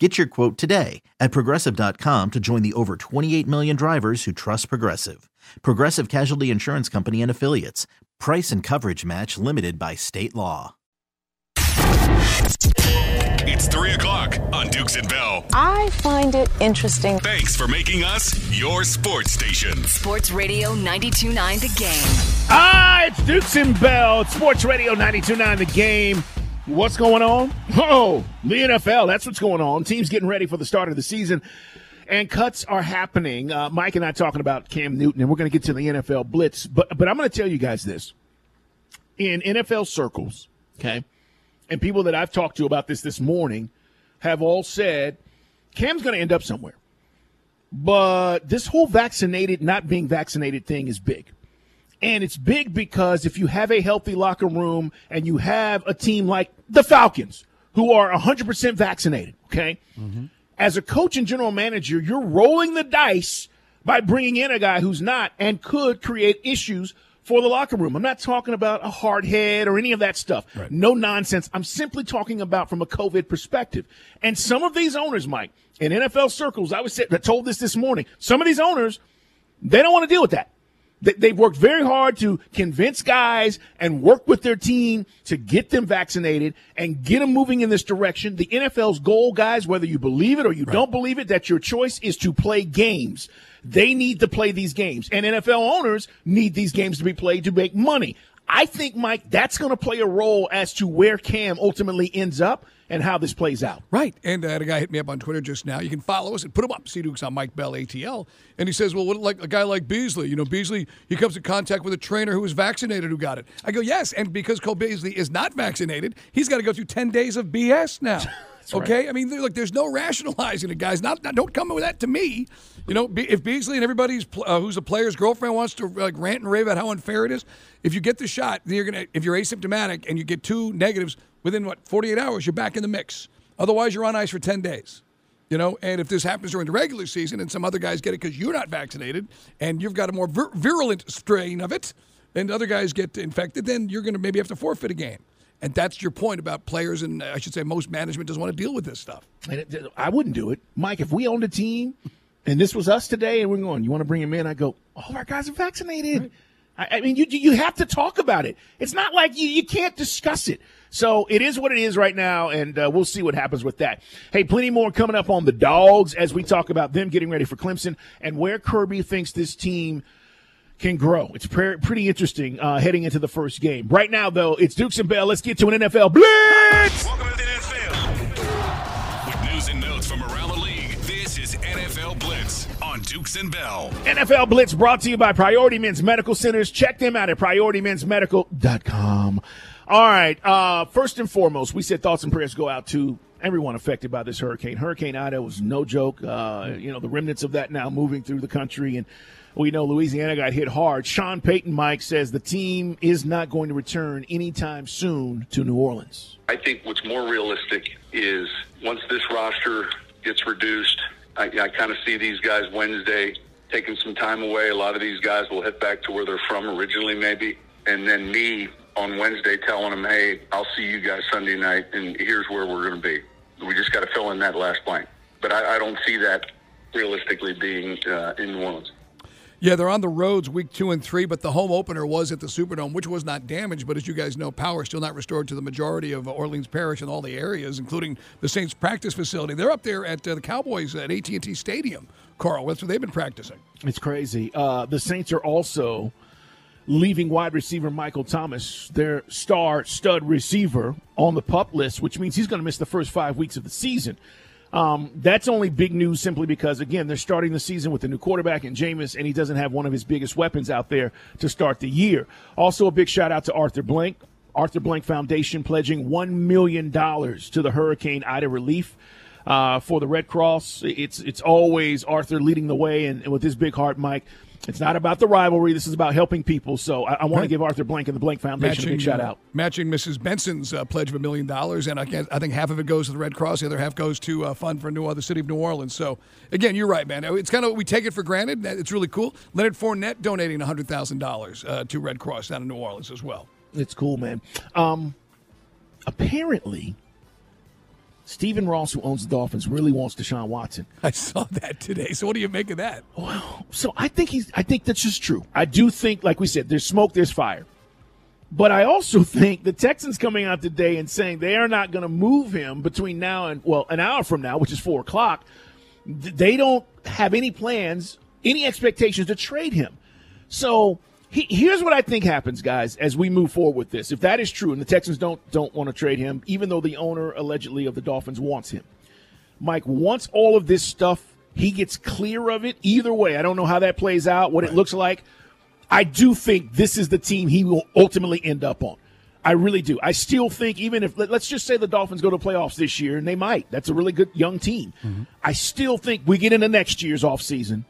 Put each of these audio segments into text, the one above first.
Get your quote today at progressive.com to join the over 28 million drivers who trust Progressive. Progressive Casualty Insurance Company and Affiliates. Price and coverage match limited by state law. It's 3 o'clock on Dukes and Bell. I find it interesting. Thanks for making us your sports station. Sports Radio 92.9 The Game. Ah, it's Dukes and Bell. It's Sports Radio 92.9 The Game. What's going on? Oh, the NFL. That's what's going on. Teams getting ready for the start of the season. And cuts are happening. Uh, Mike and I talking about Cam Newton, and we're going to get to the NFL blitz. But but I'm going to tell you guys this: in NFL circles, okay, and people that I've talked to about this this morning have all said Cam's going to end up somewhere. But this whole vaccinated, not being vaccinated thing is big. And it's big because if you have a healthy locker room and you have a team like the Falcons, who are 100% vaccinated, okay? Mm-hmm. As a coach and general manager, you're rolling the dice by bringing in a guy who's not and could create issues for the locker room. I'm not talking about a hard head or any of that stuff. Right. No nonsense. I'm simply talking about from a COVID perspective. And some of these owners, Mike, in NFL circles, I was told this this morning. Some of these owners, they don't want to deal with that. They've worked very hard to convince guys and work with their team to get them vaccinated and get them moving in this direction. The NFL's goal, guys, whether you believe it or you right. don't believe it, that your choice is to play games. They need to play these games. And NFL owners need these games to be played to make money. I think, Mike, that's going to play a role as to where Cam ultimately ends up and how this plays out. Right. And uh, a guy hit me up on Twitter just now. You can follow us and put him up. See Dukes on Mike Bell ATL. And he says, well, what like a guy like Beasley? You know, Beasley, he comes in contact with a trainer who was vaccinated who got it. I go, yes. And because Cole Beasley is not vaccinated, he's got to go through 10 days of BS now. okay? Right. I mean, look, there's no rationalizing it, guys. Not, not, don't come with that to me. You know, if Beasley and everybody's uh, who's a player's girlfriend wants to like rant and rave about how unfair it is, if you get the shot, then you're gonna. If you're asymptomatic and you get two negatives within what 48 hours, you're back in the mix. Otherwise, you're on ice for 10 days. You know, and if this happens during the regular season and some other guys get it because you're not vaccinated and you've got a more vir- virulent strain of it, and other guys get infected, then you're going to maybe have to forfeit a game. And that's your point about players, and I should say most management doesn't want to deal with this stuff. And it, I wouldn't do it, Mike. If we owned a team and this was us today, and we're going, you want to bring him in? I go, all of our guys are vaccinated. Right. I, I, mean, you you have to talk about it. It's not like you, you can't discuss it. So it is what it is right now, and uh, we'll see what happens with that. Hey, plenty more coming up on the dogs as we talk about them getting ready for Clemson and where Kirby thinks this team can grow. It's pre- pretty interesting uh, heading into the first game. Right now, though, it's Dukes and Bell. Let's get to an NFL Blitz. Welcome to the NFL. With news and notes from around the league, this is NFL Blitz on Dukes and Bell. NFL Blitz brought to you by Priority Men's Medical Centers. Check them out at PriorityMen'sMedical.com. All right. Uh, first and foremost, we said thoughts and prayers go out to everyone affected by this hurricane. Hurricane Ida was no joke. Uh, you know, the remnants of that now moving through the country. And we know Louisiana got hit hard. Sean Payton, Mike, says the team is not going to return anytime soon to New Orleans. I think what's more realistic is once this roster gets reduced, I, I kind of see these guys Wednesday taking some time away. A lot of these guys will head back to where they're from originally, maybe. And then me on Wednesday telling them, hey, I'll see you guys Sunday night, and here's where we're going to be. We just got to fill in that last blank. But I, I don't see that realistically being uh, in New Orleans. Yeah, they're on the roads week two and three, but the home opener was at the Superdome, which was not damaged. But as you guys know, power still not restored to the majority of Orleans Parish and all the areas, including the Saints practice facility. They're up there at uh, the Cowboys at AT&T Stadium. Carl, that's where they've been practicing. It's crazy. Uh, the Saints are also leaving wide receiver Michael Thomas, their star stud receiver, on the pup list, which means he's going to miss the first five weeks of the season. Um, that's only big news simply because, again, they're starting the season with a new quarterback in Jameis, and he doesn't have one of his biggest weapons out there to start the year. Also, a big shout out to Arthur Blank. Arthur Blank Foundation pledging $1 million to the Hurricane Ida relief. Uh, for the Red Cross, it's it's always Arthur leading the way, and, and with his big heart, Mike, it's not about the rivalry. This is about helping people. So I, I want to give Arthur Blank and the Blank Foundation matching, a big shout out. matching Mrs. Benson's uh, pledge of a million dollars, and I, I, think half of it goes to the Red Cross, the other half goes to uh, Fund for New uh, the City of New Orleans. So again, you're right, man. It's kind of we take it for granted. It's really cool. Leonard Fournette donating hundred thousand uh, dollars to Red Cross down in New Orleans as well. It's cool, man. Um, apparently, Stephen Ross, who owns the Dolphins, really wants Deshaun Watson. I saw that today. So what do you make of that? Well, so I think he's. I think that's just true. I do think, like we said, there's smoke, there's fire. But I also think the Texans coming out today and saying they are not going to move him between now and well, an hour from now, which is four o'clock. They don't have any plans, any expectations to trade him. So he, here's what I think happens, guys, as we move forward with this. If that is true, and the Texans don't don't want to trade him, even though the owner allegedly of the Dolphins wants him, Mike, once all of this stuff he gets clear of it, either way, I don't know how that plays out, what right. it looks like. I do think this is the team he will ultimately end up on. I really do. I still think, even if let's just say the Dolphins go to playoffs this year, and they might, that's a really good young team. Mm-hmm. I still think we get into next year's offseason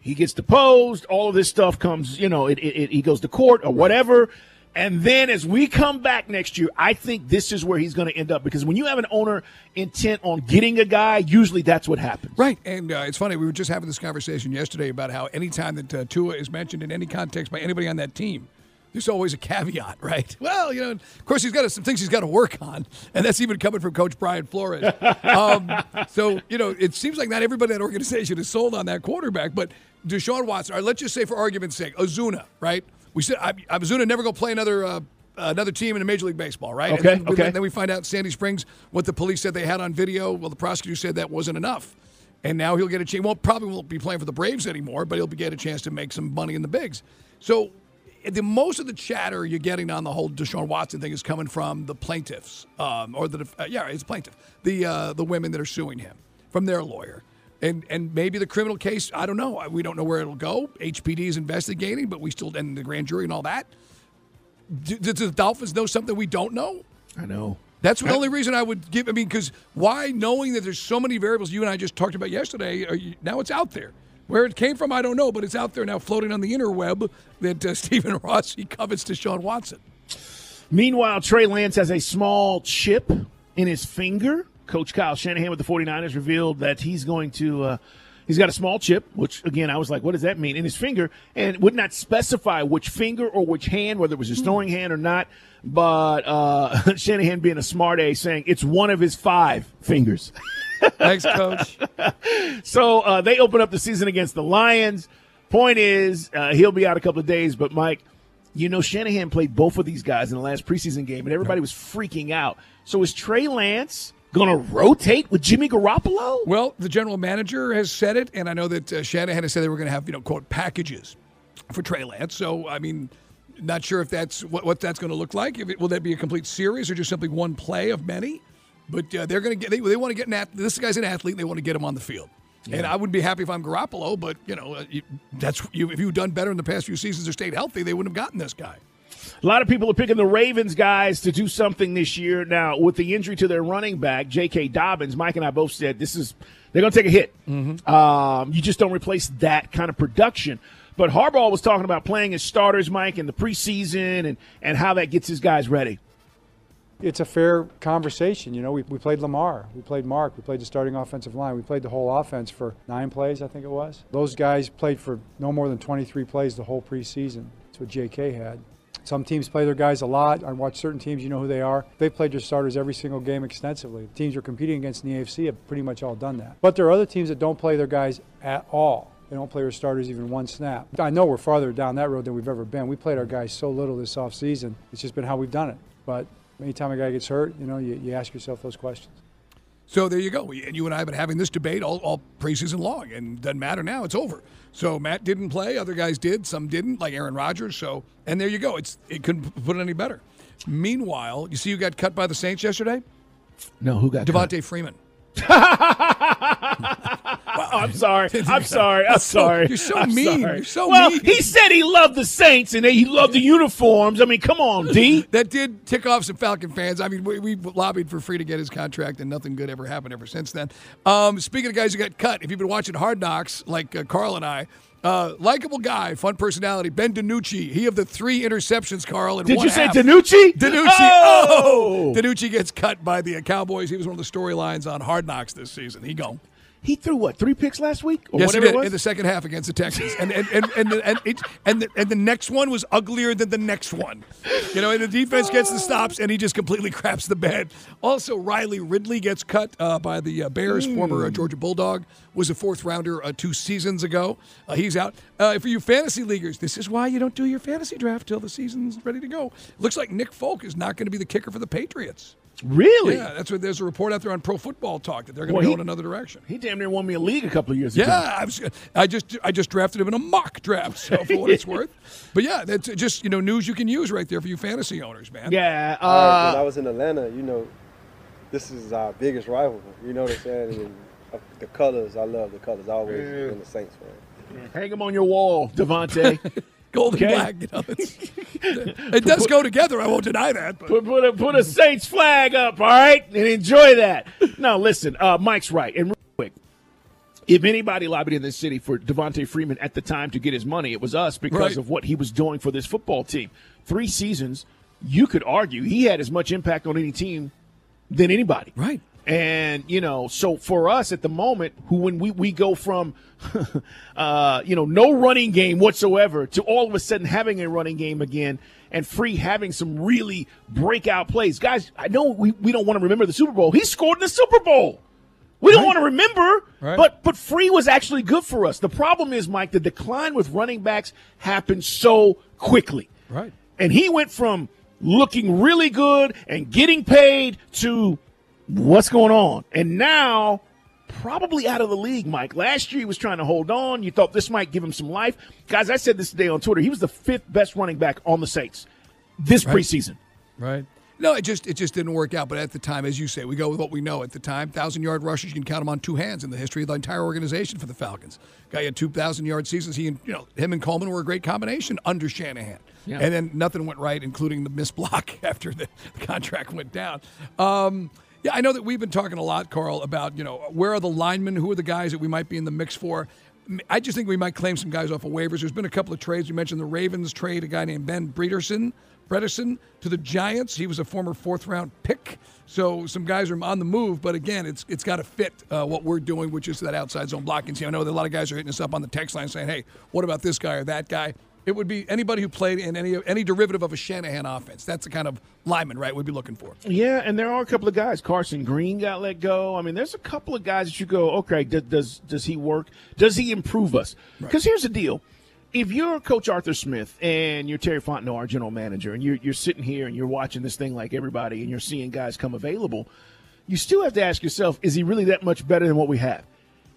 he gets deposed. All of this stuff comes, you know, it, it, it, he goes to court or whatever. And then as we come back next year, I think this is where he's going to end up because when you have an owner intent on getting a guy, usually that's what happens. Right. And uh, it's funny, we were just having this conversation yesterday about how anytime that uh, Tua is mentioned in any context by anybody on that team, there's always a caveat, right? Well, you know, of course, he's got some things he's got to work on, and that's even coming from Coach Brian Flores. um, so, you know, it seems like not everybody in that organization is sold on that quarterback, but Deshaun Watson, let's just say for argument's sake, Ozuna, right? We said I, Ozuna never going to play another uh, another team in a Major League Baseball, right? Okay, and then, okay. then we find out Sandy Springs what the police said they had on video. Well, the prosecutor said that wasn't enough, and now he'll get a chance. Well, probably won't be playing for the Braves anymore, but he'll get a chance to make some money in the bigs. So the most of the chatter you're getting on the whole Deshaun Watson thing is coming from the plaintiffs, um, or the uh, yeah, it's plaintiff, the uh, the women that are suing him from their lawyer, and and maybe the criminal case. I don't know. We don't know where it'll go. HPD is investigating, but we still and the grand jury and all that. Do, do the Dolphins know something we don't know? I know. That's the only reason I would give. I mean, because why, knowing that there's so many variables you and I just talked about yesterday, you, now it's out there. Where it came from, I don't know, but it's out there now floating on the interweb that uh, Stephen Rossi covets Deshaun Watson. Meanwhile, Trey Lance has a small chip in his finger. Coach Kyle Shanahan with the 49ers revealed that he's going to. Uh, he's got a small chip, which again I was like, what does that mean? In his finger, and would not specify which finger or which hand, whether it was his hmm. throwing hand or not. But uh, Shanahan, being a smart A, saying it's one of his five fingers. Thanks, coach. so uh, they open up the season against the Lions. Point is, uh, he'll be out a couple of days, but Mike, you know, Shanahan played both of these guys in the last preseason game, and everybody was freaking out. So is Trey Lance going to rotate with Jimmy Garoppolo? Well, the general manager has said it, and I know that uh, Shanahan has said they were going to have, you know, quote, packages for Trey Lance. So, I mean, not sure if that's what, what that's going to look like. If it, will that be a complete series or just simply one play of many? But uh, they're going to get. They, they want to get an athlete. This guy's an athlete. and They want to get him on the field. Yeah. And I would be happy if I'm Garoppolo, but you know, uh, that's you, if you've done better in the past few seasons or stayed healthy, they wouldn't have gotten this guy. A lot of people are picking the Ravens guys to do something this year. Now, with the injury to their running back, J.K. Dobbins, Mike and I both said this is they're going to take a hit. Mm-hmm. Um, you just don't replace that kind of production. But Harbaugh was talking about playing his starters, Mike, in the preseason and and how that gets his guys ready it's a fair conversation. You know, we, we played Lamar, we played Mark, we played the starting offensive line, we played the whole offense for nine plays, I think it was. Those guys played for no more than 23 plays the whole preseason. That's what J.K. had. Some teams play their guys a lot. I watch certain teams, you know who they are. They've played their starters every single game extensively. The teams you're competing against in the AFC have pretty much all done that. But there are other teams that don't play their guys at all. They don't play their starters even one snap. I know we're farther down that road than we've ever been. We played our guys so little this offseason. It's just been how we've done it. But anytime a guy gets hurt, you know, you, you ask yourself those questions. So there you go. And you and I have been having this debate all, all preseason long, and doesn't matter now. It's over. So Matt didn't play. Other guys did. Some didn't, like Aaron Rodgers. So and there you go. It's it couldn't put it any better. Meanwhile, you see who got cut by the Saints yesterday? No, who got Devonta Freeman. I'm sorry. I'm sorry. I'm sorry. You're so I'm mean. sorry. You're so well, mean. he said he loved the Saints and he loved the uniforms. I mean, come on, D. that did tick off some Falcon fans. I mean, we, we lobbied for free to get his contract, and nothing good ever happened ever since then. Um, speaking of guys who got cut, if you've been watching Hard Knocks, like uh, Carl and I, uh, likable guy, fun personality, Ben DiNucci. He of the three interceptions, Carl. In Did you say half. DiNucci? DiNucci. Oh! Oh! DiNucci gets cut by the uh, Cowboys. He was one of the storylines on Hard Knocks this season. He gone. He threw what three picks last week or yes, he whatever did it was. in the second half against the Texans, and and and and the, and, it, and, the, and the next one was uglier than the next one. You know, and the defense gets the stops, and he just completely craps the bed. Also, Riley Ridley gets cut uh, by the uh, Bears. Former uh, Georgia Bulldog was a fourth rounder uh, two seasons ago. Uh, he's out. Uh, for you fantasy leaguers, this is why you don't do your fantasy draft till the season's ready to go. Looks like Nick Folk is not going to be the kicker for the Patriots. Really? Yeah, that's what there's a report out there on Pro Football Talk that they're going Well, to go in another direction. He damn near won me a league a couple of years ago. Yeah, I, was, I just I just drafted him in a mock draft, so for what it's worth. But yeah, that's just you know news you can use right there for you fantasy owners, man. Yeah. All right, when I Uh, was in Atlanta, you know, this is our biggest rival. You know what I'm saying? And uh, the colors, I love the colors. I always been the Saints fan. hang them on your wall, Devonta. Gold and black. You know, it does go together. I won't deny that. But put, put a put a Saints flag up, all right, and enjoy that. Now, listen, uh, Mike's right, and real quick. If anybody lobbied in this city for Devonta Freeman at the time to get his money, it was us because Right. of what he was doing for this football team. Three seasons, you could argue he had as much impact on any team than anybody. right. And you know, so for us at the moment, who when we we go from, uh, you know, no running game whatsoever to all of a sudden having a running game again, and free having some really breakout plays, guys. I know we, we don't want to remember the Super Bowl. He scored in the Super Bowl. We don't want to remember, Right. but but free was actually good for us. The problem is, Mike, the decline with running backs happened so quickly. Right. And he went from looking really good and getting paid to what's going on. And now, probably out of the league, Mike. Last year he was trying to hold on. You thought this might give him some life. Guys, I said this today on Twitter. He was the fifth best running back on the Saints this preseason. Right. No, it just it just didn't work out. But at the time, as you say, we go with what we know at the time. Thousand yard rushers, you can count them on two hands in the history of the entire organization for the Falcons. Guy had two thousand yard seasons. He and you know him and Coleman were a great combination under Shanahan. Yeah. And then nothing went right, including the missed block after the, the contract went down. Um, yeah, I know that we've been talking a lot, Carl, about you know where are the linemen, who are the guys that we might be in the mix for. I just think we might claim some guys off of waivers. There's been a couple of trades. You mentioned the Ravens trade a guy named Ben Breederson, Bredeson to the Giants. He was a former fourth round pick. So some guys are on the move, but again, it's it's got to fit uh, what we're doing, which is that outside zone blocking. See, I know that a lot of guys are hitting us up on the text line saying, "Hey, what about this guy or that guy?" It would be anybody who played in any any derivative of a Shanahan offense. That's the kind of lineman, right? We'd be looking for. Yeah, and there are a couple of guys. Carson Green got let go. I mean, there's a couple of guys that you go, okay, does does, does he work? Does he improve us? Because here's the deal: if you're Coach Arthur Smith and you're Terry Fontenot, our general manager, and you're you're sitting here and you're watching this thing like everybody, and you're seeing guys come available, you still have to ask yourself, is he really that much better than what we have?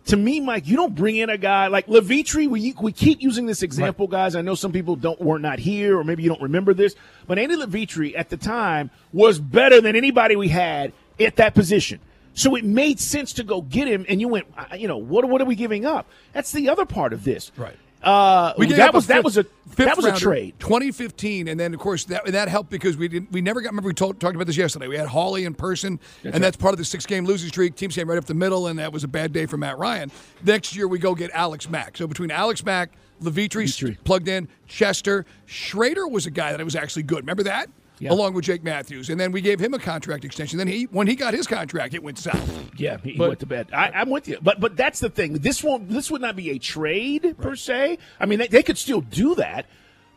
To me, Mike, you don't bring in a guy like Levitre. We we keep using this example, guys. I know some people don't were not here, or maybe you don't remember this, but Andy Levitre at the time was better than anybody we had at that position. So it made sense to go get him, and you went, you know, what what are we giving up? That's the other part of this, Right. Uh, We gave that up was that was a fifth that was a trade. 2015, and then of course that that helped because we didn't we never got. Remember we told, talked about this yesterday. We had Hawley in person, and that's part of the six game losing streak. Teams came right up the middle, and that was a bad day for Matt Ryan. Next year we go get Alex Mack. So between Alex Mack, Levitre Levitre. plugged in, Chester, Schraeder was a guy that was actually good. Remember that? Yeah. Along with Jake Matthews, and then we gave him a contract extension. Then he, when he got his contract, it went south. Yeah, he But- went to bed. I, I'm with you, but but that's the thing. This won't. This would not be a trade per se. I mean, they, they could still do that,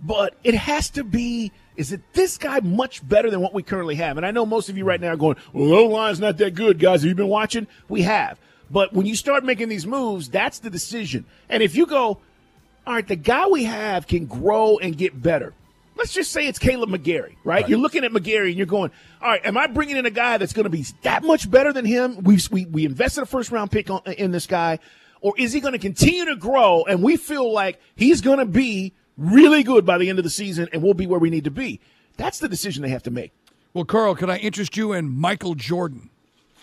but it has to be. Is it this guy much better than what we currently have? And I know most of you right now are going, "Well, O line's not that good, guys." Have you been watching? We have, but when you start making these moves, that's the decision. And if you go, all right, the guy we have can grow and get better. Let's just say it's Kaleb McGary, right? right? You're looking at McGarry and you're going, all right, am I bringing in a guy that's going to be that much better than him? We we we invested a first round pick on, in this guy, or is he going to continue to grow and we feel like he's going to be really good by the end of the season and we'll be where we need to be? That's the decision they have to make. Well, Carl, can I interest you in Michael Jordan?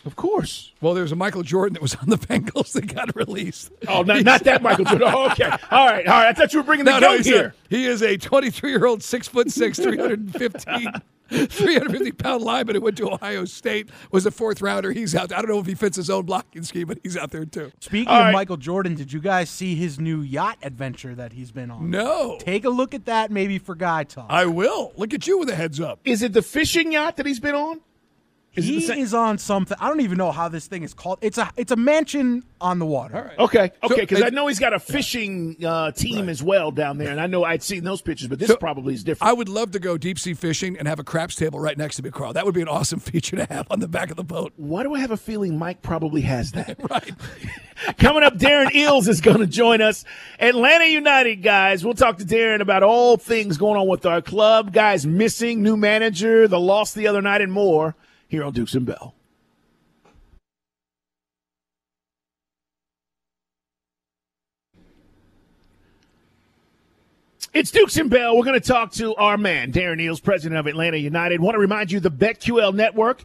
Of course. Well, there's a Michael Jordan that was on the Bengals that got released. Oh, not, not that Michael Jordan. Oh, okay. All right. All right. I thought you were bringing the no, goat no, here. A, he is a 23 year old, six foot six, 315. 350 pound lineman who went to Ohio State was a fourth rounder. He's out. I don't know if he fits his own blocking scheme, but he's out there too. Speaking All of right. Michael Jordan, did you guys see his new yacht adventure that he's been on? No. Take a look at that, maybe for guy talk. I will. Look at you with a heads up. Is it the fishing yacht that he's been on? Is he is on something. I don't even know how this thing is called. It's a it's a mansion on the water. All right. Okay. Okay. Because so, I know he's got a fishing uh, team right. as well down there, and I know I'd seen those pictures, but this so, probably is different. I would love to go deep sea fishing and have a craps table right next to me, Carl. That would be an awesome feature to have on the back of the boat. Why do I have a feeling Mike probably has that? right. Coming up, Darren Eales is going to join us. Atlanta United guys. We'll talk to Darren about all things going on with our club. Guys missing, new manager, the loss the other night, and more here on Dukes and Bell. It's Dukes and Bell. We're going to talk to our man, Darren Eales, president of Atlanta United. Want to remind you the BetQL network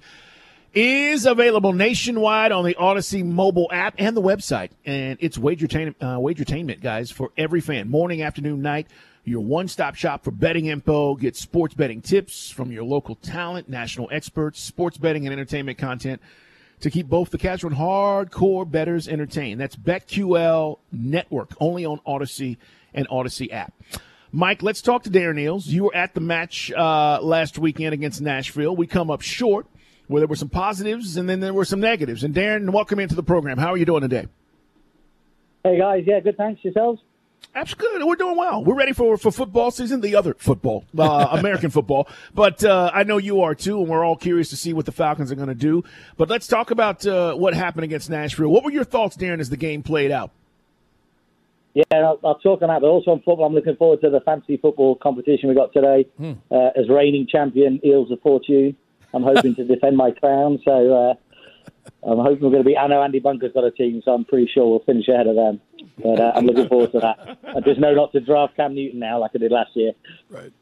is available nationwide on the Audacy mobile app and the website. And it's wagertainment, uh, wagertainment, guys, for every fan. Morning, afternoon, night. Your one stop shop for betting info. Get sports betting tips from your local talent, national experts, sports betting and entertainment content to keep both the casual and hardcore betters entertained. That's BetQL Network, only on Audacy and Audacy app. Mike, let's talk to Darren Eales. You were at the match uh, last weekend against Nashville. We come up short, where there were some positives and then there were some negatives. And Darren, welcome into the program. How are you doing today? Hey guys, yeah, good. Thanks yourselves. That's good. We're doing well. We're ready for for football season, the other football, uh, American football. But uh, I know you are too, and we're all curious to see what the Falcons are going to do. But let's talk about uh, what happened against Nashville. What were your thoughts, Darren, as the game played out? Yeah, I'll, I'll, talk on that, but also on football. I'm looking forward to the fantasy football competition we got today. Hmm. Uh, as reigning champion, Eels of Fortune, I'm hoping to defend my crown. So uh, I'm hoping we're going to be. I know Andy Bunker's got a team, so I'm pretty sure we'll finish ahead of them. But uh, I'm looking forward to that. I just know not to draft Cam Newton now like I did last year. Right.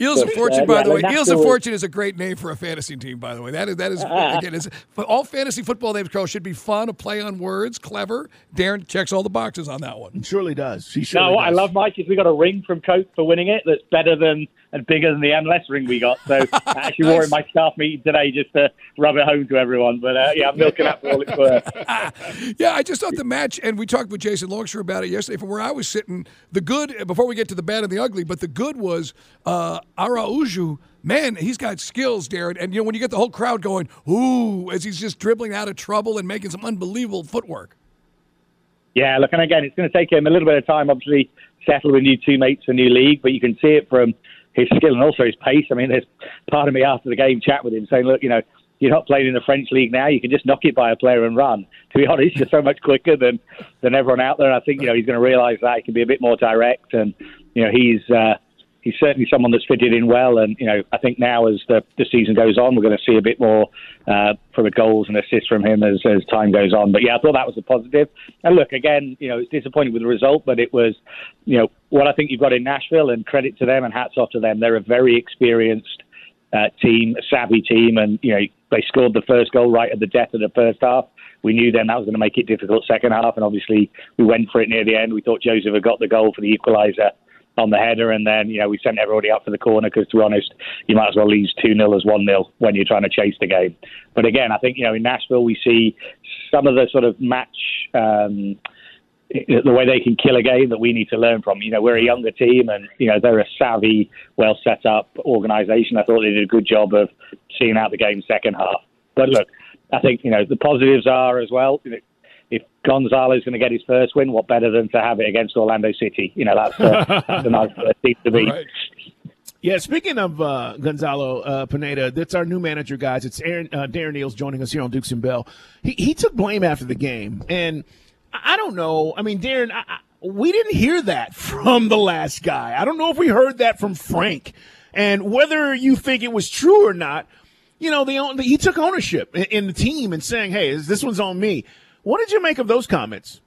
Eels of Fortune, uh, by yeah, the way. Eels of Fortune is a great name for a fantasy team, by the way. That is that is again. Is, all fantasy football names, Carl, should be fun, a play on words, clever. Darren checks all the boxes on that one. He surely does. He surely no, does. what I love, Mike, is we got a ring from Coke for winning it. That's better than and bigger than the MLS ring we got. So I actually nice. wore it in my staff meeting today just to rub it home to everyone. But uh, yeah, I'm milking that for all it's worth. yeah, I just thought the match, and we talked with Jason Longshore about it yesterday. From where I was sitting, the good before we get to the bad and the ugly, but the good was uh, Araujo man, he's got skills, Darren. And you know, when you get the whole crowd going, ooh, as he's just dribbling out of trouble and making some unbelievable footwork. Yeah, look, and again, it's going to take him a little bit of time, obviously, settle with new teammates, a new league, but you can see it from his skill and also his pace. I mean, there's part of me after the game chat with him saying, look, you know, you're not playing in the French league now. You can just knock it by a player and run. To be honest, you're so much quicker than than everyone out there. And I think you know he's going to realise that he can be a bit more direct, and you know he's uh, he's certainly someone that's fitted in well. And you know, I think now as the, the season goes on, we're going to see a bit more uh, from the goals and assists from him as, as time goes on. But yeah, I thought that was a positive. And look, again, you know, it's disappointing with the result, but it was, you know, what I think you've got in Nashville, and credit to them and hats off to them. They're a very experienced uh, team, a savvy team, and you know, they scored the first goal right at the death of the first half. We knew then that was going to make it difficult second half, and obviously we went for it near the end. We thought Joseph had got the goal for the equaliser on the header, and then you know we sent everybody up for the corner because, to be honest, you might as well lose two 0 as one 0 when you're trying to chase the game. But again, I think you know in Nashville we see some of the sort of match. Um, the way they can kill a game that we need to learn from. You know, we're a younger team, and you know they're a savvy, well set up organisation. I thought they did a good job of seeing out the game second half. But look, I think you know the positives are as well. If Gonzalo's going to get his first win, what better than to have it against Orlando City? You know, that's, uh, that's a nice uh, team to. Right. Yeah, speaking of uh, Gonzalo uh, Pineda, that's our new manager, guys. It's Aaron, uh, Darren Eales joining us here on Dukes and Bell. He, he took blame after the game, and I don't know. I mean, Darren, I, I, we didn't hear that from the last guy. I don't know if we heard that from Frank, and whether you think it was true or not. You know, the, he took ownership in, in the team and saying, "Hey, this one's on me." What did you make of those comments?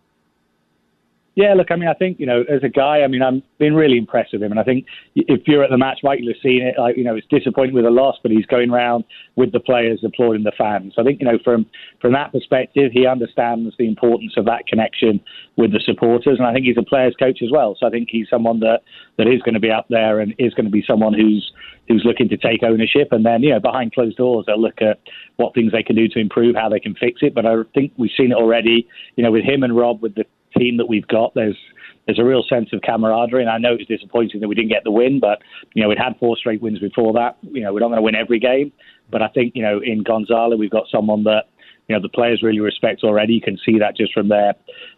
Yeah, look, I mean, I think, you know, as a guy, I mean, I've been really impressed with him. And I think if you're at the match, Mike, you'll have seen it. Like, you know, it's disappointing with a loss, but he's going around with the players applauding the fans. So I think, you know, from, from that perspective, he understands the importance of that connection with the supporters. And I think he's a player's coach as well. So I think he's someone that, that is going to be up there and is going to be someone who's, who's looking to take ownership. And then, you know, behind closed doors, they'll look at what things they can do to improve, how they can fix it. But I think we've seen it already, you know, with him and Rob, with the team that we've got. There's there's a real sense of camaraderie, and I know it's disappointing that we didn't get the win, but you know we'd had four straight wins before that. You know we're not going to win every game, but I think you know in Gonzalo we've got someone that you know the players really respect already. You can see that just from their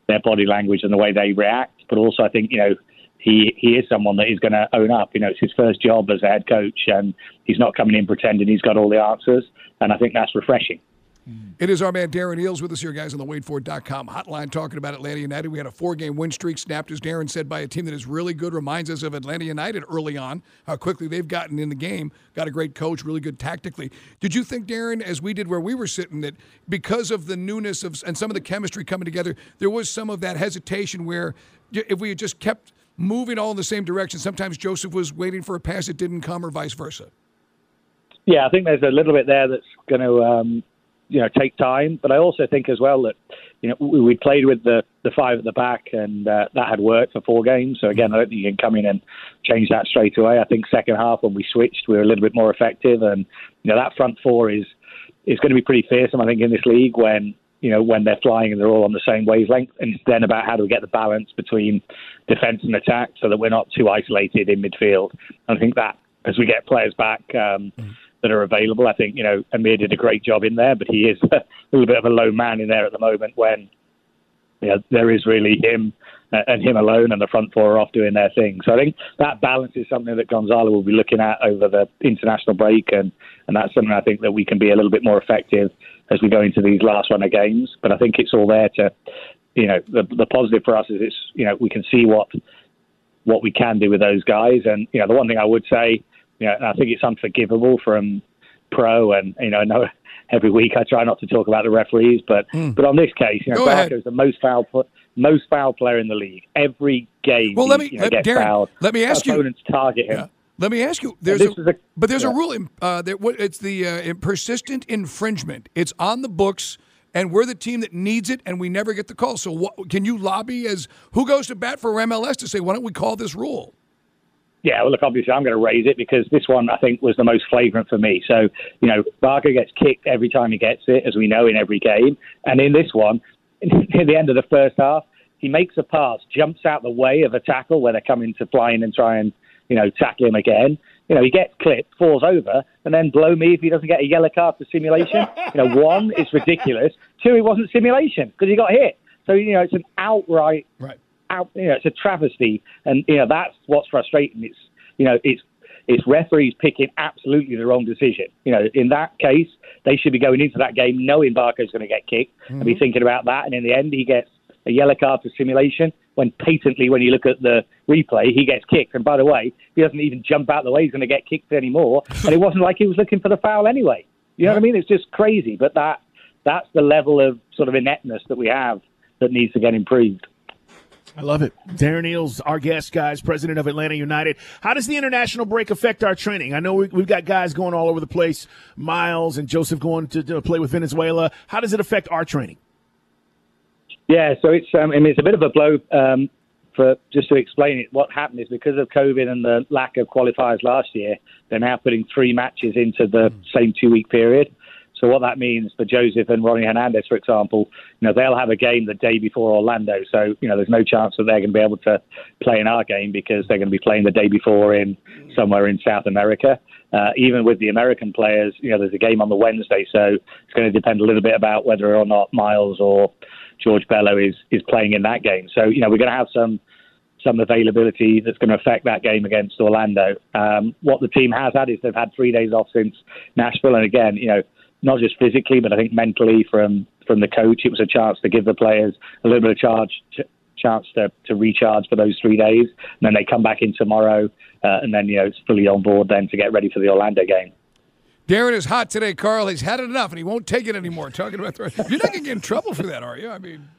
their body language and the way they react. But also I think you know he he is someone that is going to own up. You know, it's his first job as a head coach, and he's not coming in pretending he's got all the answers. And I think that's refreshing. Mm. It is our man Darren Eales with us here, guys, on the WadeFord.com hotline talking about Atlanta United. We had a four game win streak snapped, as Darren said, by a team that is really good. Reminds us of Atlanta United early on, how quickly they've gotten in the game. Got a great coach, really good tactically. Did you think, Darren, as we did where we were sitting, that because of the newness of and some of the chemistry coming together, there was some of that hesitation where if we had just kept moving all in the same direction, sometimes Joseph was waiting for a pass that didn't come or vice versa? Yeah, I think there's a little bit there that's going to. Um you know take time. But I also think as well that you know we, played with the the five at the back, and uh, that had worked for four games. So again, I don't think you can come in and change that straight away. I think second half when we switched, we were a little bit more effective, and you know that front four is is going to be pretty fearsome. I think in this league when you know, when they're flying and they're all on the same wavelength. And it's then about how do we get the balance between defence and attack so that we're not too isolated in midfield. And I think that as we get players back, um, mm that are available. I think you know Amir did a great job in there, but he is a little bit of a low man in there at the moment when you know, there is really him uh, and him alone, and the front four are off doing their thing. So I think that balance is something that Gonzalo will be looking at over the international break, and and that's something I think that we can be a little bit more effective as we go into these last run of games. But I think it's all there to, you know, the the positive for us is it's you know we can see what what we can do with those guys, and you know the one thing I would say you know, I think it's unforgivable from pro, and you know, I know every week I try not to talk about the referees, but mm. but on this case, you know, Barker is the most foul most foul player in the league. Every game, well, let me you know, Darren, fouled. let me ask Opponents you. target him. Yeah. Let me ask you. There's a, a, but there's yeah. a rule. Uh, that what it's the uh, persistent infringement. It's on the books, and we're the team that needs it, and we never get the call. So, what, can you lobby as who goes to bat for MLS to say why don't we call this rule? Yeah, well, look, obviously I'm going to raise it because this one I think was the most flagrant for me. So, you know, Barker gets kicked every time he gets it, as we know in every game. And in this one, at the end of the first half, he makes a pass, jumps out the way of a tackle where they're coming to fly in and try and, you know, tackle him again. You know, he gets clipped, falls over, and then blow me if he doesn't get a yellow card for simulation. you know, one, it's ridiculous. Two, it wasn't simulation because he got hit. So, you know, it's an outright right out, you know, it's a travesty, and you know that's what's frustrating. It's you know it's it's referees picking absolutely the wrong decision. You know, in that case, they should be going into that game knowing Barker's going to get kicked mm-hmm. and be thinking about that. And in the end, he gets a yellow card for simulation. When patently, when you look at the replay, he gets kicked. And by the way, he doesn't even jump out the way. He's going to get kicked anymore. and it wasn't like he was looking for the foul anyway. You know what I mean? It's just crazy. But that that's the level of sort of ineptness that we have that needs to get improved. I love it. Darren Eales, our guest, guys, president of Atlanta United. How does the international break affect our training? I know we, have got guys going all over the place, Miles and Joseph going to, to, play with Venezuela. How does it affect our training? Yeah, so it's um, I mean it's a bit of a blow um, for just to explain it. What happened is because of COVID and the lack of qualifiers last year, they're now putting three matches into the mm. same two week period. So what that means for Joseph and Ronnie Hernandez, for example, you know they'll have a game the day before Orlando. So you know there's no chance that they're going to be able to play in our game because they're going to be playing the day before in somewhere in South America. Uh, even with the American players, you know there's a game on the Wednesday, so it's going to depend a little bit about whether or not Miles or George Bello is is playing in that game. So you know we're going to have some some availability that's going to affect that game against Orlando. Um, what the team has had is they've had three days off since Nashville, and again, you know, not just physically, but I think mentally from from the coach, it was a chance to give the players a little bit of charge. chance to, to recharge for those three days, and then they come back in tomorrow, uh, and then you know it's fully on board then to get ready for the Orlando game. Darren is hot today, Carl. He's had it enough, and he won't take it anymore. Talking about the, you're not going to get in trouble for that, are you? I mean,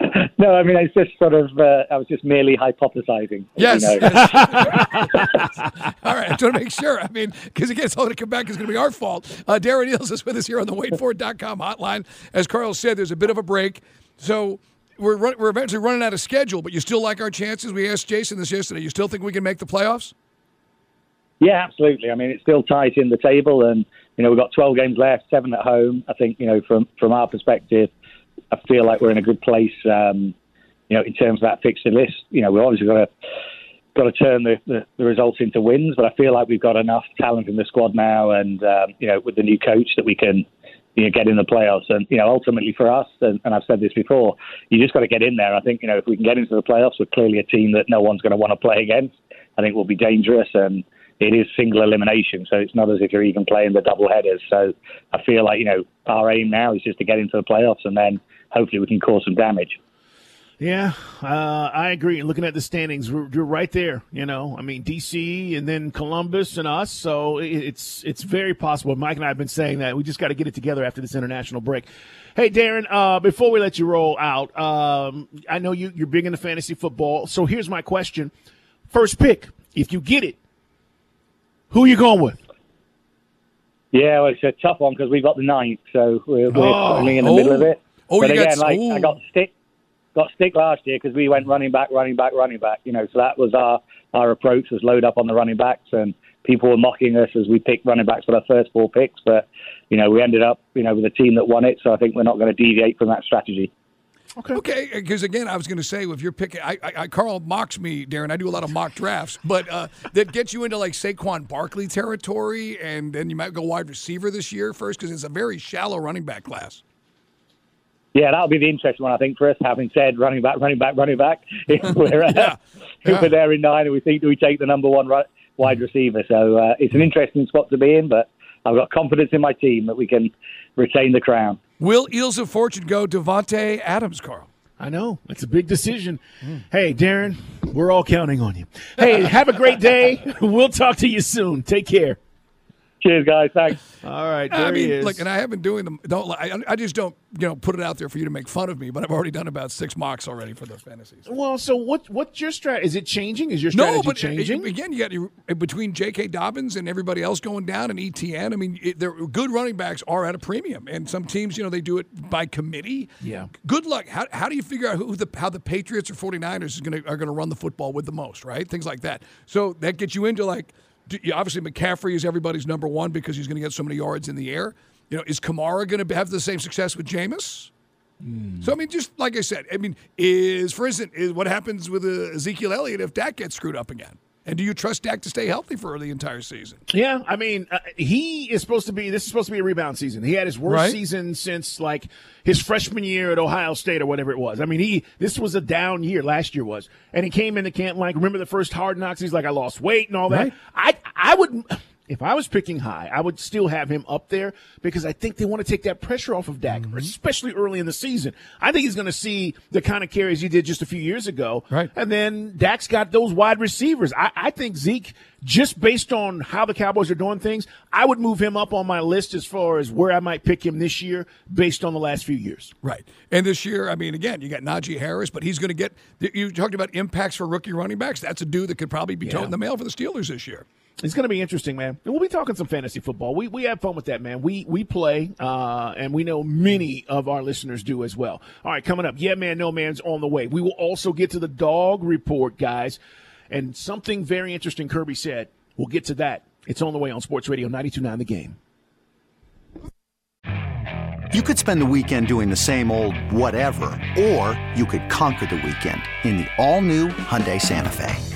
no, I mean it's just sort of. Uh, I was just merely hypothesizing. Yes. You know. All right, I just want to make sure. I mean, because again, it's all going to come back. It's going to be our fault. Uh, Darren Eales is with us here on the WaitFor.com hotline. As Carl said, there's a bit of a break, so we're run, we're eventually running out of schedule. But you still like our chances? We asked Jason this yesterday. You still think we can make the playoffs? Yeah, absolutely. I mean, it's still tight in the table, and you know we've got 12 games left, seven at home. I think you know from from our perspective, I feel like we're in a good place. Um, you know, in terms of that fixture list, you know, we've obviously got to got to turn the, the, the, results into wins, but I feel like we've got enough talent in the squad now, and um, you know, with the new coach that we can. You know, get in the playoffs, and you know, ultimately for us, and, and I've said this before, you just got to get in there. I think you know, if we can get into the playoffs, we're clearly a team that no one's going to want to play against. I think we'll be dangerous, and it is single elimination, so it's not as if you're even playing the double headers. So I feel like you know our aim now is just to get into the playoffs, and then hopefully we can cause some damage. Yeah, uh, I agree. Looking at the standings, we're, we're, right there. You know, I mean, DC and then Columbus and us. So it's it's very possible. Mike and I have been saying that we just got to get it together after this international break. Hey, Darren, uh, before we let you roll out, um, I know you, you're big into fantasy football. So here's my question: First pick, if you get it, who are you going with? Yeah, well, it's a tough one because we've got the ninth, so we're, we're oh, in the oh. middle of it. Oh, but again, got, like ooh. I got stick, got stick last year because we went running back, running back, running back. You know, so that was our our approach was load up on the running backs, and people were mocking us as we picked running backs for our first four picks. But you know, we ended up you know with a team that won it, so I think we're not going to deviate from that strategy. Okay. Okay. Because again, I was going to say, if you're picking, I, I, I, Carl mocks me, Darren. I do a lot of mock drafts, but uh, that gets you into like Saquon Barkley territory, and then you might go wide receiver this year first because it's a very shallow running back class. Yeah, that'll be the interesting one, I think, for us. Having said running back, running back, running back, if we're, uh, yeah. if we're there in nine, and we think do we take the number one wide receiver? So uh, it's an interesting spot to be in, but I've got confidence in my team that we can retain the crown. Will Eels of Fortune go Davante Adams, Carl? I know. It's a big decision. Mm. Hey, Darren, we're all counting on you. Hey, have a great day. We'll talk to you soon. Take care. Cheers, guys. Thanks. All right. there I mean, look, and I have been doing them. Don't I, I just don't you know put it out there for you to make fun of me. But I've already done about six mocks already for the fantasies. Well, so what? What's your strategy? Is it changing? Is your strategy no, but uh, changing? Again, you got between J.K. Dobbins and everybody else going down and ETN. I mean, they're good running backs are at a premium, and some teams, you know, they do it by committee. Yeah. Good luck. How, how do you figure out who the how the Patriots or 49ers is going to are going to run the football with the most? Right, things like that. So that gets you into like obviously McCaffrey is everybody's number one because he's going to get so many yards in the air. You know, is Kamara going to have the same success with Jameis? Mm. So I mean, just like I said, I mean, is for instance, is what happens with uh, Ezekiel Elliott if Dak gets screwed up again? And do you trust Dak to stay healthy for the entire season? Yeah, I mean, uh, he is supposed to be. This is supposed to be a rebound season. He had his worst right? season since like his freshman year at Ohio State or whatever it was. I mean, he this was a down year. Last year was, and he came into camp like remember the first hard knocks. He's like, I lost weight and all that. Right? I I would if I was picking high, I would still have him up there because I think they want to take that pressure off of Dak, mm-hmm. especially early in the season. I think he's going to see the kind of carries he did just a few years ago. Right. And then Dak's got those wide receivers. I, I think Zeke, just based on how the Cowboys are doing things, I would move him up on my list as far as where I might pick him this year based on the last few years. Right. And this year, I mean, again, you got Najee Harris, but he's going to get, you talked about impacts for rookie running backs. That's a dude that could probably be yeah. toting the mail for the Steelers this year. It's going to be interesting, man. And we'll be talking some fantasy football. We we have fun with that, man. We we play, uh, and we know many of our listeners do as well. All right, coming up, yeah, man, no man's on the way. We will also get to the dog report, guys, and something very interesting. Kirby said. We'll get to that. It's on the way on Sports Radio 92.9 The Game. You could spend the weekend doing the same old whatever, or you could conquer the weekend in the all-new Hyundai Santa Fe.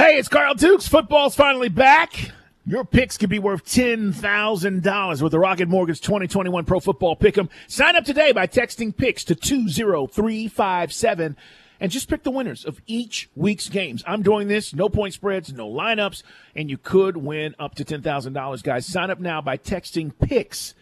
Hey, it's Carl Dukes. Football's finally back. Your picks could be worth $10,000 with the Rocket Mortgage 2021 Pro Football Pick'em. Sign up today by texting picks to 20357 and just pick the winners of each week's games. I'm doing this, no point spreads, no lineups, and you could win up to $10,000, guys. Sign up now by texting picks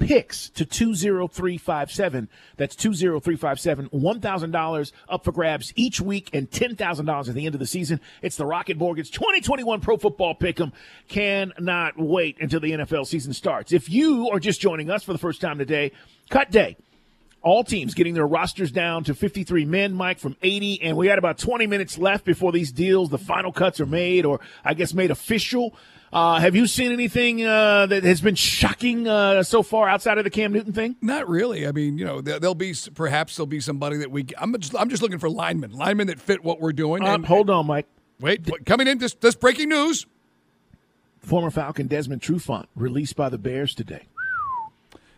picks to 20357. That's 20357. $1,000 up for grabs each week and $10,000 at the end of the season. It's the Rocket Mortgage 2021 Pro Football Pick'em. Cannot wait until the NFL season starts. If you are just joining us for the first time today, cut day. All teams getting their rosters down to 53 men, Mike, from 80. And we had about 20 minutes left before these deals, the final cuts are made or I guess made official. Uh, have you seen anything uh, that has been shocking uh, so far outside of the Cam Newton thing? Not really. I mean, you know, there, will be perhaps there'll be somebody that we. I'm just, I'm just looking for linemen, linemen that fit what we're doing. Uh, and, hold on, Mike. Wait, coming in. This, this breaking news. Former Falcon Desmond Trufant released by the Bears today.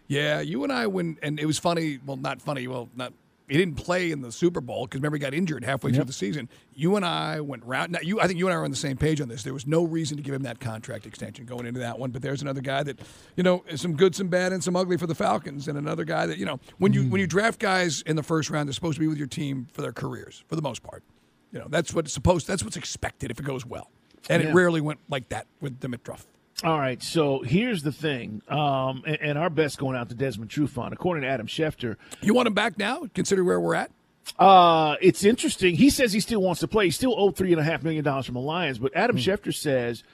Yeah, you and I when and it was funny. Well, not funny. Well, not he didn't play in the Super Bowl because remember he got injured halfway yep. through the season. You and I went round. Now, you, I think you and I are on the same page on this. There was no reason to give him that contract extension going into that one. But there's another guy that, you know, some good, some bad, and some ugly for the Falcons, and another guy that you know when you mm. when you draft guys in the first round, they're supposed to be with your team for their careers for the most part. You know, that's what's supposed. That's what's expected if it goes well, and yeah. it rarely went like that with Dimitroff. All right, so here's the thing, um, and, and, our best going out to Desmond Trufant. According to Adam Schefter, you want him back now? Consider where we're at. Uh, it's interesting. He says he still wants to play. He still owed three and a half million dollars from the Lions, but Adam mm. Schefter says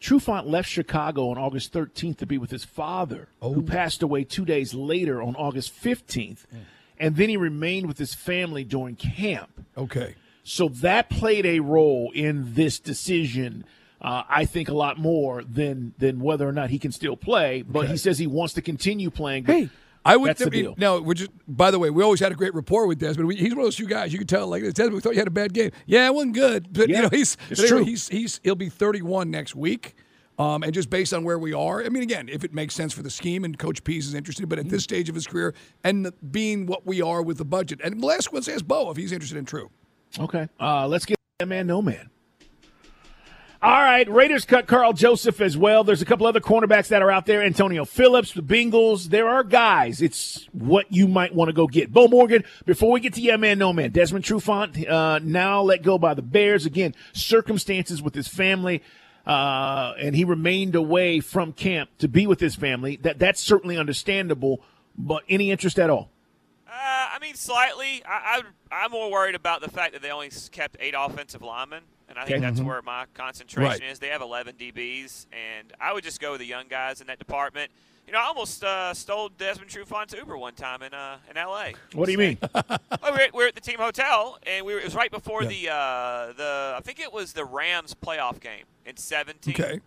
Trufant left Chicago on August 13th to be with his father, oh. who passed away two days later on August 15th, mm. and then he remained with his family during camp. Okay, so that played a role in this decision uh, I think a lot more than than whether or not he can still play. But okay. he says he wants to continue playing. Hey. I would. That's the deal. No, we're just. By the way, we always had a great rapport with Desmond. We, he's one of those few guys you can tell. Like Desmond, we thought you had a bad game. Yeah, it wasn't good, but yeah, you know he's. It's anyway, true. He's he's he'll be 31 next week. Um, and just based on where we are, I mean, again, if it makes sense for the scheme and Coach Pees is interested, but at this stage of his career and being what we are with the budget, and last one says Bo if he's interested in True. Okay, uh, let's get that man, no man. All right, Raiders cut Karl Joseph as well. There's a couple other cornerbacks that are out there. Antonio Phillips, the Bengals. There are guys. It's what you might want to go get. Bo Morgan, before we get to yeah man, no man. Desmond Trufant, uh, now let go by the Bears. Again, circumstances with his family. uh, and he remained away from camp to be with his family. That that's certainly understandable. But any interest at all? Uh, I mean, slightly. I, I, am more worried about the fact that they only kept eight offensive linemen, and I think Okay. that's Mhm. where my concentration Right. is. They have 11 DBs, and I would just go with the young guys in that department. You know, I almost uh, stole Desmond Trufant's Uber one time in uh, in L.A. What do you mean? We were, at, we were at the team hotel, and we were, it was right before Yeah. the uh, the I think it was the Rams playoff game in 17. Okay.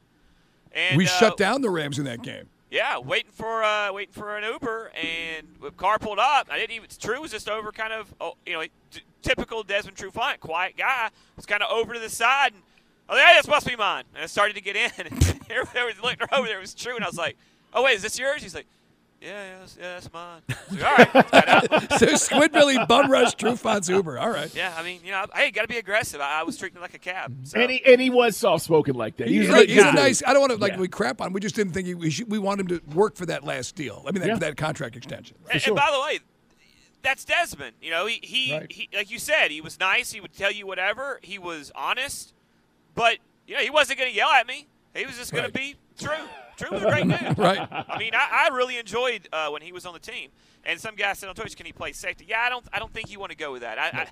And we uh, shut down the Rams in that game. yeah, waiting for uh, waiting for an Uber, and the car pulled up. I didn't even. True was just over, kind of, oh, you know, typical Desmond Trufant, quiet guy. Was kind of over to the side, and I was like, oh, yeah, this must be mine. And I started to get in, and everybody was looking over there. It was True, and I was like, oh wait, is this yours? He's like, yeah, yeah, that's, yeah, that's mine. Like, All right, let's get out. so Squidbilly bum rush Trufant's Uber. All right. Yeah, I mean, you know, hey, got to be aggressive. I, I was treating it like a cab. So. And he and he was soft spoken like that. He He's, a a, he's a nice. I don't want to like Yeah. we crap on. him. We just didn't think he, we should, we want him to work for that last deal. I mean that, Yeah. that contract extension. And, and by the way, that's Desmond. You know, he, he, Right. he like you said, he was nice. He would tell you whatever. He was honest, but you know, he wasn't going to yell at me. He was just going Right. to be true. True was a great dude. Right. I mean, I, I really enjoyed uh, when he was on the team. And some guy said on Twitch, "Can he play safety?" Yeah, I don't. I don't think you want to go with that. I, I,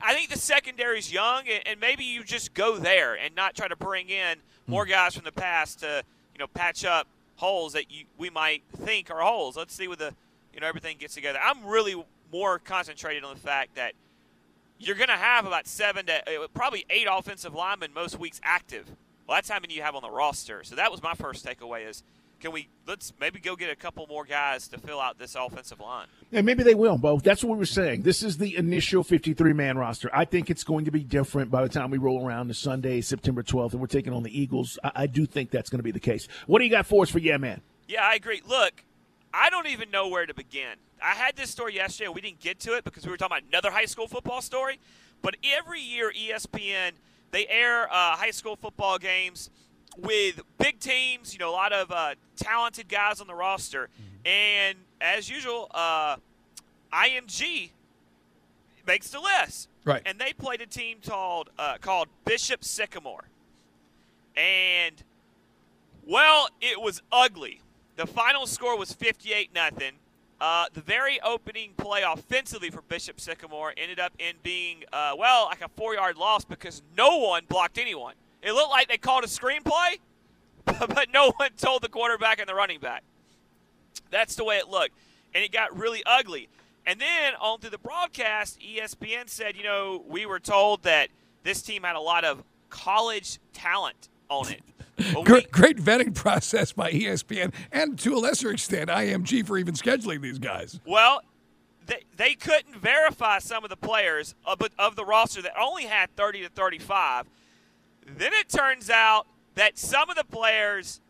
I think the secondary's young, and, and maybe you just go there and not try to bring in more guys from the past to you know patch up holes that you we might think are holes. Let's see what the you know everything gets together. I'm really more concentrated on the fact that you're going to have about seven to uh, probably eight offensive linemen most weeks active. Well, that's how many you have on the roster. So that was my first takeaway: is can we let's maybe go get a couple more guys to fill out this offensive line. And maybe they will, Bo. That's what we were saying. This is the initial 53 man roster. I think it's going to be different by the time we roll around to Sunday, September 12th, and we're taking on the Eagles. I, I do think that's going to be the case. What do you got for us for Yeah Man? Yeah, I agree. Look, I don't even know where to begin. I had this story yesterday. And we didn't get to it because we were talking about another high school football story. But every year, ESPN they air uh, high school football games with big teams. You know, a lot of uh, talented guys on the roster, and as usual, uh, IMG makes the list. Right. And they played a team called uh, called Bishop Sycamore, and well, it was ugly. The final score was 58 nothing. Uh, the very opening play offensively for Bishop Sycamore ended up in being, uh, well, like a four yard loss because no one blocked anyone. It looked like they called a screenplay, but no one told the quarterback and the running back. That's the way it looked. And it got really ugly. And then on through the broadcast, ESPN said, you know, we were told that this team had a lot of college talent on it. We- Great, great vetting process by ESPN and to a lesser extent IMG for even scheduling these guys. Well, they, they couldn't verify some of the players uh, of, of the roster that only had 30 to 35. Then it turns out that some of the players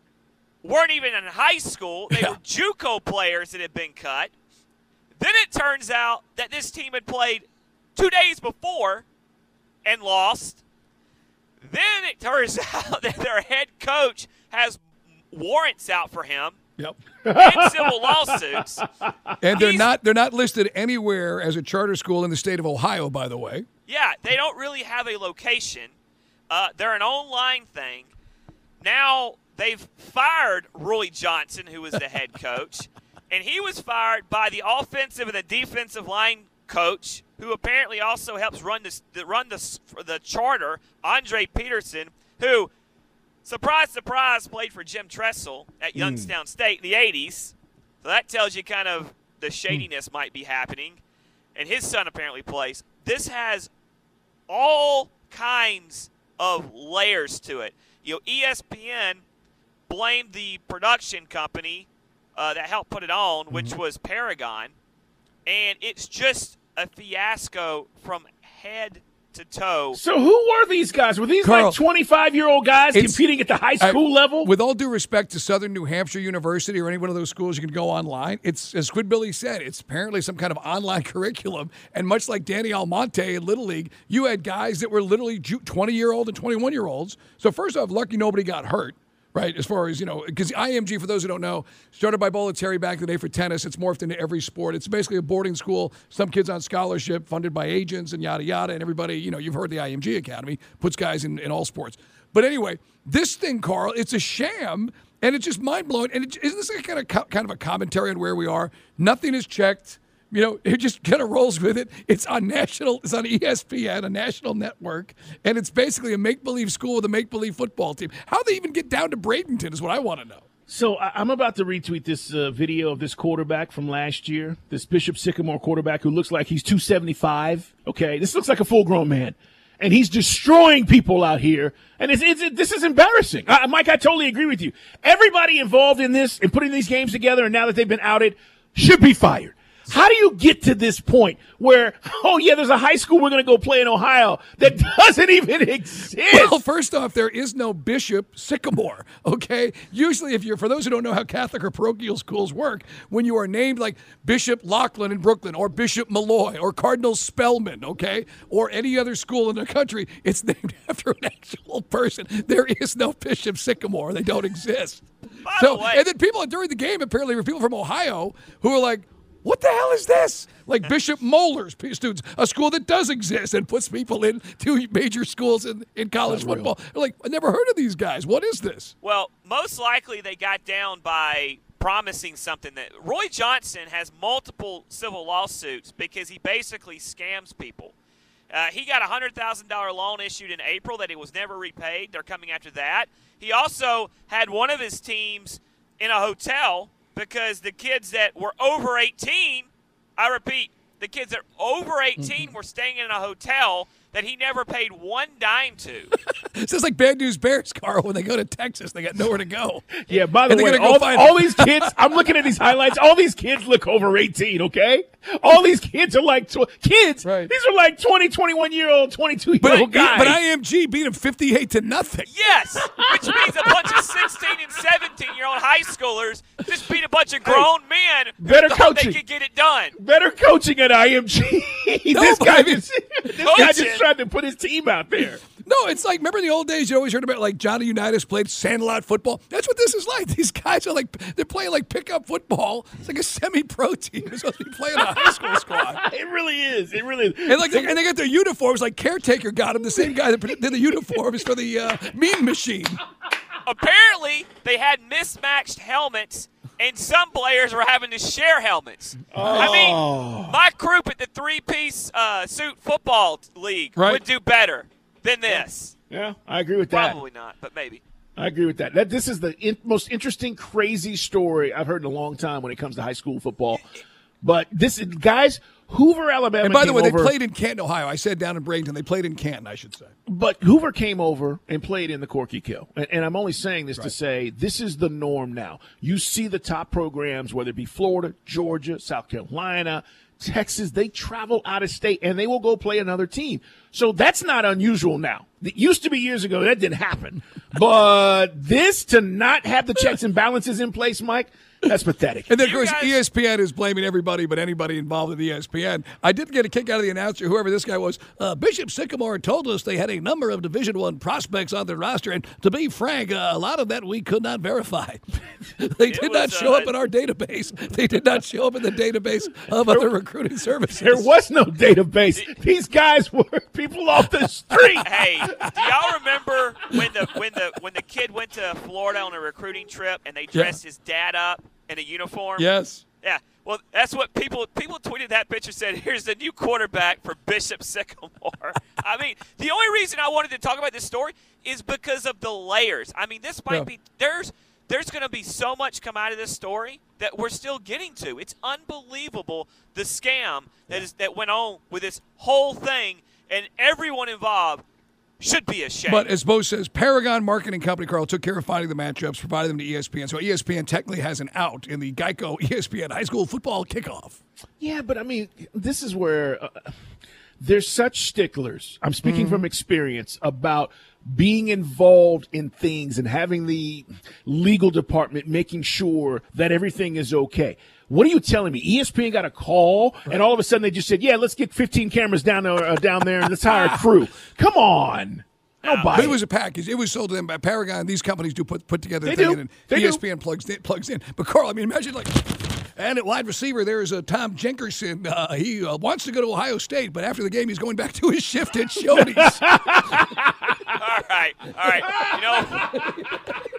weren't even in high school. They were JUCO players that had been cut. Then it turns out that this team had played two days before and lost. Then it turns out that their head coach has warrants out for him Yep. and civil lawsuits. And they're He's- not they're not listed anywhere as a charter school in the state of Ohio, by the way. Yeah, they don't really have a location. Uh, they're an online thing. Now they've fired Roy Johnson, who was the head coach, and he was fired by the offensive and the defensive line coach, who apparently also helps run this the- run the the charter, Andre Peterson, who, surprise, surprise, played for Jim Tressel at hmm. Youngstown State in the '80s. So that tells you kind of the hmm. shadiness might be happening. And his son apparently plays. This has all kinds of layers to it. You know, ESPN blamed the production company uh, that helped put it on, which hmm. was Paragon, and it's just a fiasco from head to toe. So who were these guys? Were these Carl, like 25 year old guys competing at the high I- school level? With all due respect to Southern New Hampshire University or any one of those schools, you can go online. It's as Squidbilly said, it's apparently some kind of online curriculum. And much like Danny Almonte in Little League, you had guys that were literally twenty year old and twenty one year olds. So first off, lucky nobody got hurt. Right? As far as, you know, because IMG, for those who don't know, started by Bollettieri back in the day for tennis. It's morphed into every sport. It's basically a boarding school, some kids on scholarship, funded by agents and yada, yada. And everybody, you know, you've heard the IMG Academy puts guys in, in all sports. But anyway, this thing, Carl, it's a sham. And it's just mind blowing. And it, isn't this kind of kind of a commentary on where we are? Nothing is checked. You know, it just kind of rolls with it. It's on national, it's on ESPN, a national network, and it's basically a make believe school with a make believe football team. How they even get down to Bradenton is what I want to know. So I- I'm about to retweet this uh, video of this quarterback from last year, this Bishop Sycamore quarterback who looks like he's 275. Okay, this looks like a full grown man, and he's destroying people out here. And it's, it's it, this is embarrassing, uh, Mike. I totally agree with you. Everybody involved in this and putting these games together, and now that they've been outed, should be fired. How do you get to this point where, oh yeah, there's a high school we're going to go play in Ohio that doesn't even exist? Well, first off, there is no Bishop Sycamore. Okay, usually, if you're for those who don't know how Catholic or parochial schools work, when you are named like Bishop Loughlin in Brooklyn or Bishop Molloy or Cardinal Spellman, okay, or any other school in the country, it's named after an actual person. There is no Bishop Sycamore; they don't exist. so, and then people during the game apparently were people from Ohio who were like. What the hell is this? Like Bishop Moeller's p- students, a school that does exist and puts people in two major schools in, in college football. They're like, I never heard of these guys. What is this? Well, most likely they got down by promising something that Roy Johnson has multiple civil lawsuits because he basically scams people. Uh, he got a hundred thousand dollar loan issued in April that he was never repaid. They're coming after that. He also had one of his teams in a hotel because the kids that were over 18, I repeat, the kids that are over 18 mm-hmm. were staying in a hotel that he never paid one dime to. This is like Bad News Bears, Carl, when they go to Texas, they got nowhere to go. Yeah, by the And way, all, all these kids, I'm looking at these highlights, all these kids look over 18, okay? All these kids are like, tw- kids, these are like 20, 21 year old, 22 year But, old guys. but IMG beat him 58 to nothing. Yes, which means a bunch of 16 and 17 year old high schoolers just beat a bunch of grown men better thought coaching. they could get it done. Better coaching at IMG. this guy, I mean- just, this guy just Coaching. Tried to put his team out there. No, it's like remember in the old days you always heard about like Johnny Unitas played sandlot football. That's what this is like. These guys are like they're playing like pickup football. It's like a semi-pro team. They're supposed to be playing a high school squad. It really is. It really is. And like and they got their uniforms like caretaker got them. The same guy that did the uniforms for the uh, Mean Machine. Apparently, they had mismatched helmets, and some players were having to share helmets. I Oh. mean, my group at the three-piece uh, suit football league Right. would do better than this. Yeah, I agree with that. Probably not, but maybe. I agree with that. That this is the in, most interesting, crazy story I've heard in a long time when it comes to high school football. But this, is guys, Hoover, Alabama. And by the way, they played in Canton, Ohio. I said down in Bradenton. They played in Canton, I should say. But Hoover came over and played in the Corky Kell. And, and I'm only saying this to say this is the norm now. You see the top programs, whether it be Florida, Georgia, South Carolina, Texas, they travel out of state and they will go play another team. So that's not unusual now. It used to be years ago that didn't happen. But this to not have the checks and balances in place, Mike, that's pathetic. And then, of course, E ESPN is blaming everybody but anybody involved with ESPN. I did get a kick out of the announcer, whoever this guy was. Uh, Bishop Sycamore told us they had a number of Division One prospects on their roster, and to be frank, uh, a lot of that we could not verify. they did not show uh, up in our database. They did not show up in the database of other recruiting services. There was no database. These guys were people off the street. hey, do y'all remember when the when the when the kid went to Florida on a recruiting trip and they Yeah. dressed his dad up in a uniform? Yes. Yeah. Well, that's what people people tweeted that picture said. Here's the new quarterback for Bishop Sycamore. I mean, the only reason I wanted to talk about this story is because of the layers. I mean, this might Yeah. be there's there's going to be so much come out of this story that we're still getting to. It's unbelievable the scam that is that went on with this whole thing, and everyone involved should be ashamed. But as Bo says, Paragon Marketing Company, Carl, took care of finding the matchups, provided them to ESPN. So ESPN technically has an out in the Geico ESPN high school football kickoff. Yeah, but I mean, this is where uh, there's such sticklers. I'm speaking from experience about being involved in things and having the legal department making sure that everything is okay. What are you telling me? ESPN got a call, and all of a sudden they just said, "Yeah, let's get 15 cameras down there, uh, down there, and let's hire a crew." Come on. No, don't buy But it it. was a package. It was sold to them by Paragon. These companies do put put together They thing, do. and They do. ESPN plugs in, plugs in. But Carl, I mean, imagine like. And at wide receiver, there is a Tom Jenkerson. Uh, he uh, wants to go to Ohio State, but after the game, he's going back to his shift at Shoney's. all right, all right. You know,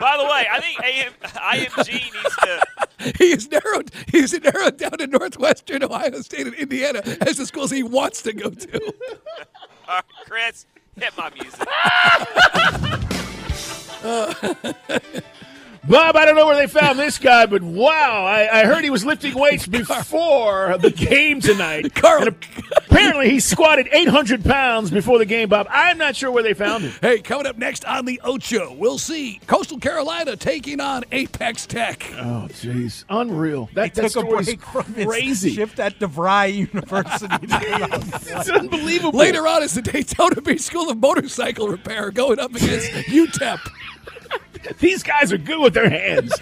by the way, I think AM, IMG needs to. he is narrowed. He is narrowed down to Northwestern Ohio State and Indiana as the schools he wants to go to. Uh, Chris, hit my music. Bob, I don't know where they found this guy, but wow, I, I heard he was lifting weights before the game tonight. Carl. Apparently he squatted 800 pounds before the game, Bob. I'm not sure where they found him. Hey, coming up next on the Ocho, we'll see Coastal Carolina taking on Apex Tech. Oh, jeez. Unreal. He That, that took a story's break from his crazy. shift at DeVry University. It's unbelievable. Later on is the Daytona Beach School of Motorcycle Repair going up against UTEP. These guys are good with their hands.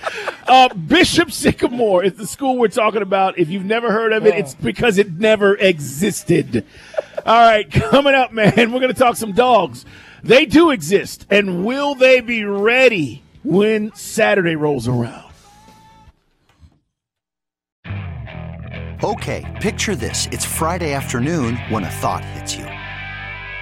Uh, Bishop Sycamore is the school we're talking about. If you've never heard of it, it's because it never existed. All right, coming up, man, we're going to talk some dogs. They do exist, and will they be ready when Saturday rolls around? Okay, picture this. It's Friday afternoon when a thought hits you.